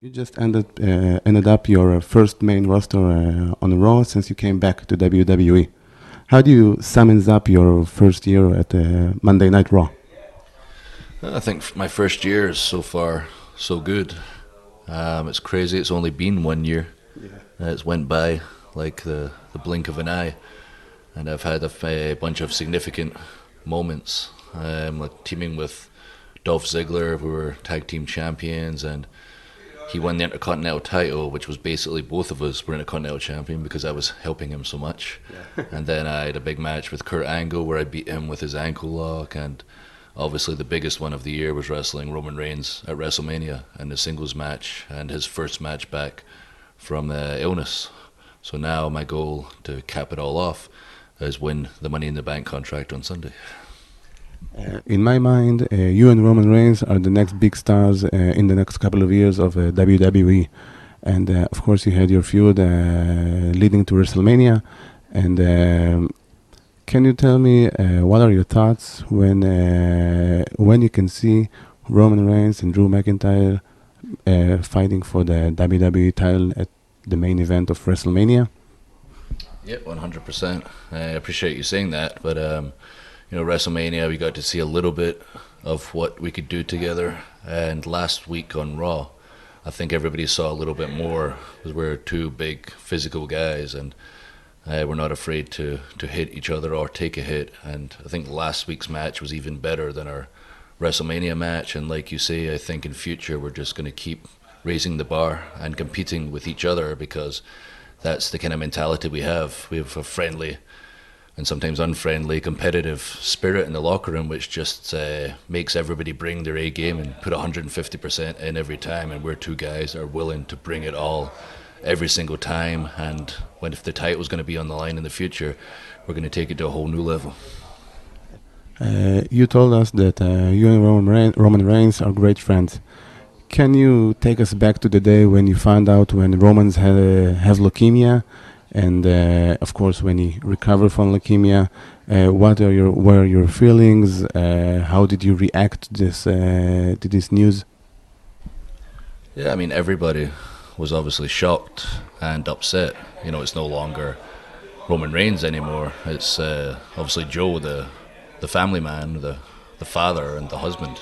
You just ended uh, ended up your first main roster uh, on Raw since you came back to WWE. How do you sum up your first year at uh, Monday Night Raw? I think my first year is so far so good. Um, it's crazy. It's only been one year. Yeah. it's went by like the the blink of an eye, and I've had a, a bunch of significant moments. Um, like teaming with Dolph Ziggler, we were tag team champions, and he won the Intercontinental title, which was basically both of us were Intercontinental champion because I was helping him so much. Yeah. and then I had a big match with Kurt Angle where I beat him with his ankle lock, and obviously the biggest one of the year was wrestling Roman Reigns at WrestleMania and the singles match and his first match back from the illness. So now my goal to cap it all off is win the Money in the Bank contract on Sunday. Uh, in my mind, uh, you and Roman Reigns are the next big stars uh, in the next couple of years of uh, WWE. And uh, of course, you had your feud uh, leading to WrestleMania. And um, can you tell me what are your thoughts when when you can see Roman Reigns and Drew McIntyre fighting for the WWE title at the main event of WrestleMania? Yeah, 100%. I appreciate you saying that, but. Um, you know, WrestleMania, we got to see a little bit of what we could do together. And last week on Raw, I think everybody saw a little bit more because we're two big physical guys and uh, we're not afraid to, to hit each other or take a hit. And I think last week's match was even better than our WrestleMania match. And like you say, I think in future we're just going to keep raising the bar and competing with each other because that's the kind of mentality we have. We have a friendly and sometimes unfriendly, competitive spirit in the locker room, which just uh, makes everybody bring their A game and put 150% in every time. And we're two guys that are willing to bring it all every single time. And when if the title is going to be on the line in the future, we're going to take it to a whole new level. Uh, you told us that uh, you and Roman, Roman Reigns are great friends. Can you take us back to the day when you found out when Romans had, uh, has leukemia? And uh, of course when he recovered from leukemia uh, what are your were your feelings? Uh, how did you react to this uh, to this news? Yeah i mean everybody was obviously shocked and upset. You know it's no longer roman reigns anymore. It's uh, obviously joe the the family man the the father and the husband.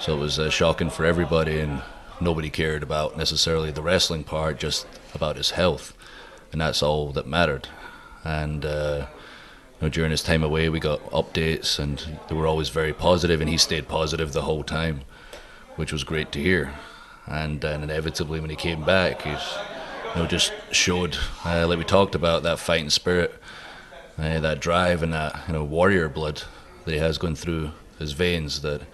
So it was uh, shocking for everybody and nobody cared about necessarily the wrestling part just about his health and that's all that mattered. And uh, you know, during his time away, we got updates, and they were always very positive, and he stayed positive the whole time, which was great to hear. And, inevitably, when he came back, he's you know just showed, uh, like we talked about, that fighting spirit, uh, that drive, and that you know warrior blood that he has going through his veins. That you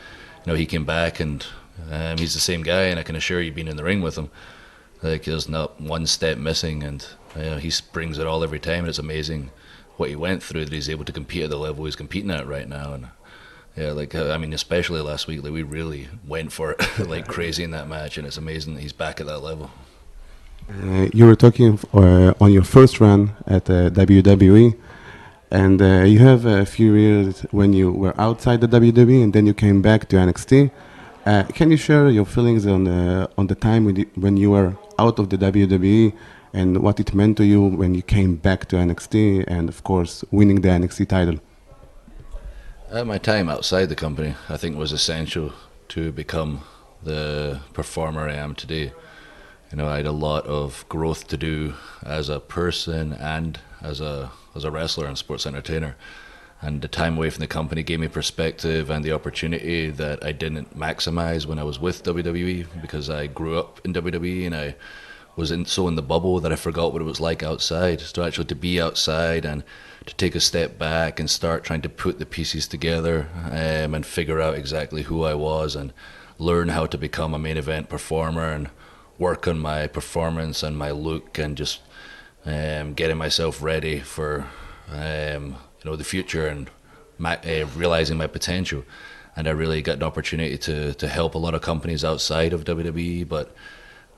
know he came back, and um, he's the same guy, and I can assure you, being in the ring with him, like there's not one step missing, and uh, he brings it all every time, and it's amazing what he went through that he's able to compete at the level he's competing at right now. And yeah, like uh, I mean, especially last week, like we really went for it like crazy in that match, and it's amazing that he's back at that level. Uh, you were talking uh, on your first run at uh, WWE, and uh, you have a few years when you were outside the WWE, and then you came back to NXT. Uh, can you share your feelings on on the time when you were out of the WWE and what it meant to you when you came back to NXT and, of course, winning the NXT title? Uh, my time outside the company, I think, was essential to become the performer I am today. You know, I had a lot of growth to do as a person and as a as a wrestler and sports entertainer. And the time away from the company gave me perspective and the opportunity that I didn't maximize when I was with WWE because I grew up in WWE and I was in, so in the bubble that I forgot what it was like outside. So actually to be outside and to take a step back and start trying to put the pieces together um, and figure out exactly who I was and learn how to become a main event performer and work on my performance and my look and just um, getting myself ready for um, you know the future and my, uh, realizing my potential. And I really got an opportunity to to help a lot of companies outside of WWE, but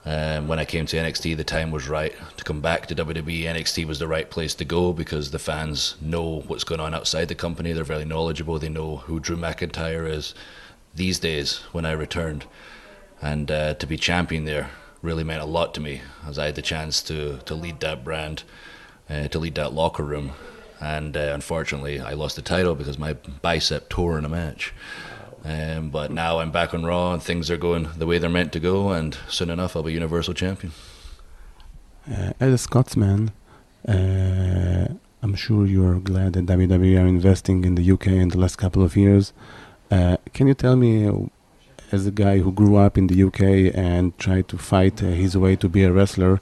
um, when I came to NXT, the time was right to come back to WWE. NXT was the right place to go because the fans know what's going on outside the company. They're very knowledgeable. They know who Drew McIntyre is these days when I returned. and uh, to be champion there really meant a lot to me, as I had the chance to to lead that brand, uh, to lead that locker room, and uh, unfortunately I lost the title because my bicep tore in a match. Um, but now I'm back on Raw and things are going the way they're meant to go, and soon enough I'll be Universal Champion. Uh, as a Scotsman, uh, I'm sure you're glad that WWE are investing in the UK in the last couple of years. Uh, can you tell me, as a guy who grew up in the UK and tried to fight uh, his way to be a wrestler,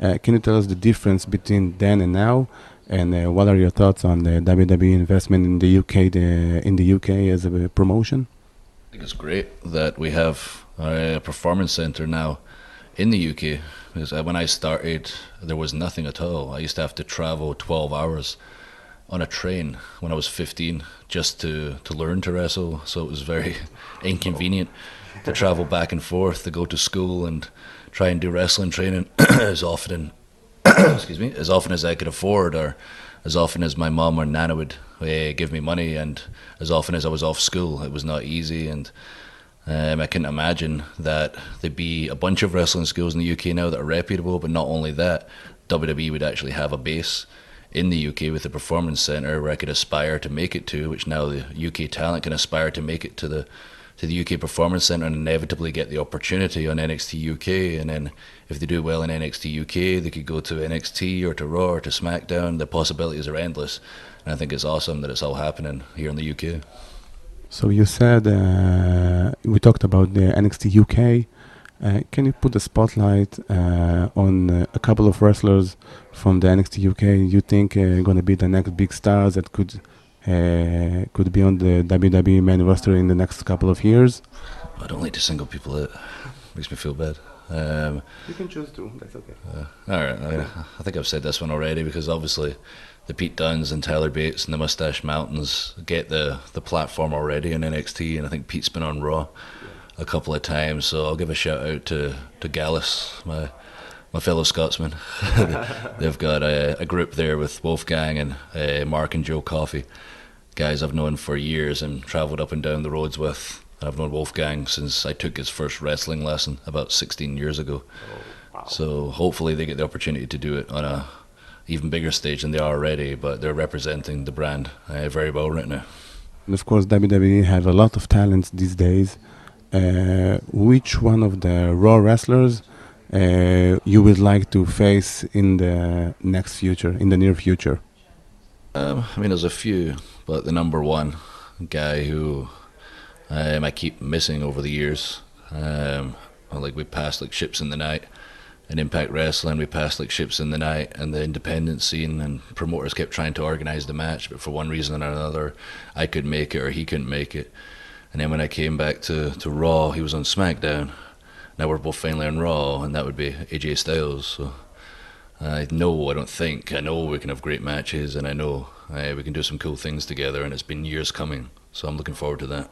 uh, can you tell us the difference between then and now? And uh, what are your thoughts on the WWE investment in the UK, the, in the UK as a promotion? I think it's great that we have a performance center now in the UK because when I started, there was nothing at all. I used to have to travel 12 hours on a train when I was 15 just to, to learn to wrestle. So it was very inconvenient to travel back and forth to go to school and try and do wrestling training as often excuse me as often as I could afford or as often as my mom or nana would uh, give me money and as often as I was off school. It was not easy and um, I couldn't imagine that there'd be a bunch of wrestling schools in the UK now that are reputable, but not only that, WWE would actually have a base in the UK with a performance centre where I could aspire to make it to, which now the UK talent can aspire to make it to the to the UK Performance Centre and inevitably get the opportunity on NXT UK. And then if they do well in NXT UK, they could go to NXT or to Raw or to SmackDown. The possibilities are endless. And I think it's awesome that it's all happening here in the UK. So you said uh, we talked about the NXT UK. Uh, can you put the spotlight uh, on uh, a couple of wrestlers from the NXT UK you think are uh, going to be the next big stars that could uh, could be on the WWE main roster in the next couple of years? I don't like to single people out. Makes me feel bad. Um, you can choose two. That's okay. all right. I, mean, I think I've said this one already because obviously the Pete Dunnes and Tyler Bates and the Mustache Mountains get the, the platform already in NXT, and I think Pete's been on Raw yeah. a couple of times. So I'll give a shout out to to Gallus, my my fellow Scotsman. They've got a, a, group there with Wolfgang and uh, Mark and Joe Coffey, guys I've known for years and travelled up and down the roads with. I've known Wolfgang since I took his first wrestling lesson about 16 years ago. Oh, wow. So hopefully they get the opportunity to do it on a even bigger stage than they are already, but they're representing the brand uh, very well right now. And of course, WWE have a lot of talents these days. Uh, which one of the Raw wrestlers uh, you would like to face in the next future, in the near future? Um, I mean, there's a few, but the number one guy who um, I keep missing over the years, um, like we passed like ships in the night, in Impact Wrestling, we passed like ships in the night, and the independent scene and promoters kept trying to organize the match, but for one reason or another, I could make it or he couldn't make it. And then when I came back to, to Raw, he was on SmackDown. Now we're both finally on Raw, and that would be AJ Styles. So I know, I don't think, I know we can have great matches, and I know uh, we can do some cool things together, and it's been years coming. So I'm looking forward to that.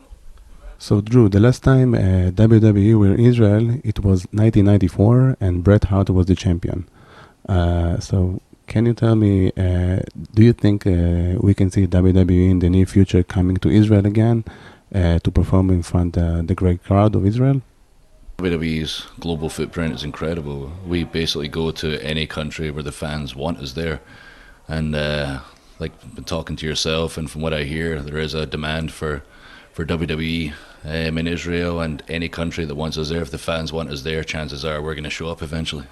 So, Drew, the last time uh, WWE were in Israel, it was 1994, and Bret Hart was the champion. Uh, so, can you tell me, uh, do you think uh, we can see WWE in the near future coming to Israel again uh, to perform in front of uh, the great crowd of Israel? WWE's global footprint is incredible. We basically go to any country where the fans want us there. And like been talking to yourself, and from what I hear, there is a demand for, for WWE um, in Israel and any country that wants us there. If the fans want us there, chances are we're going to show up eventually.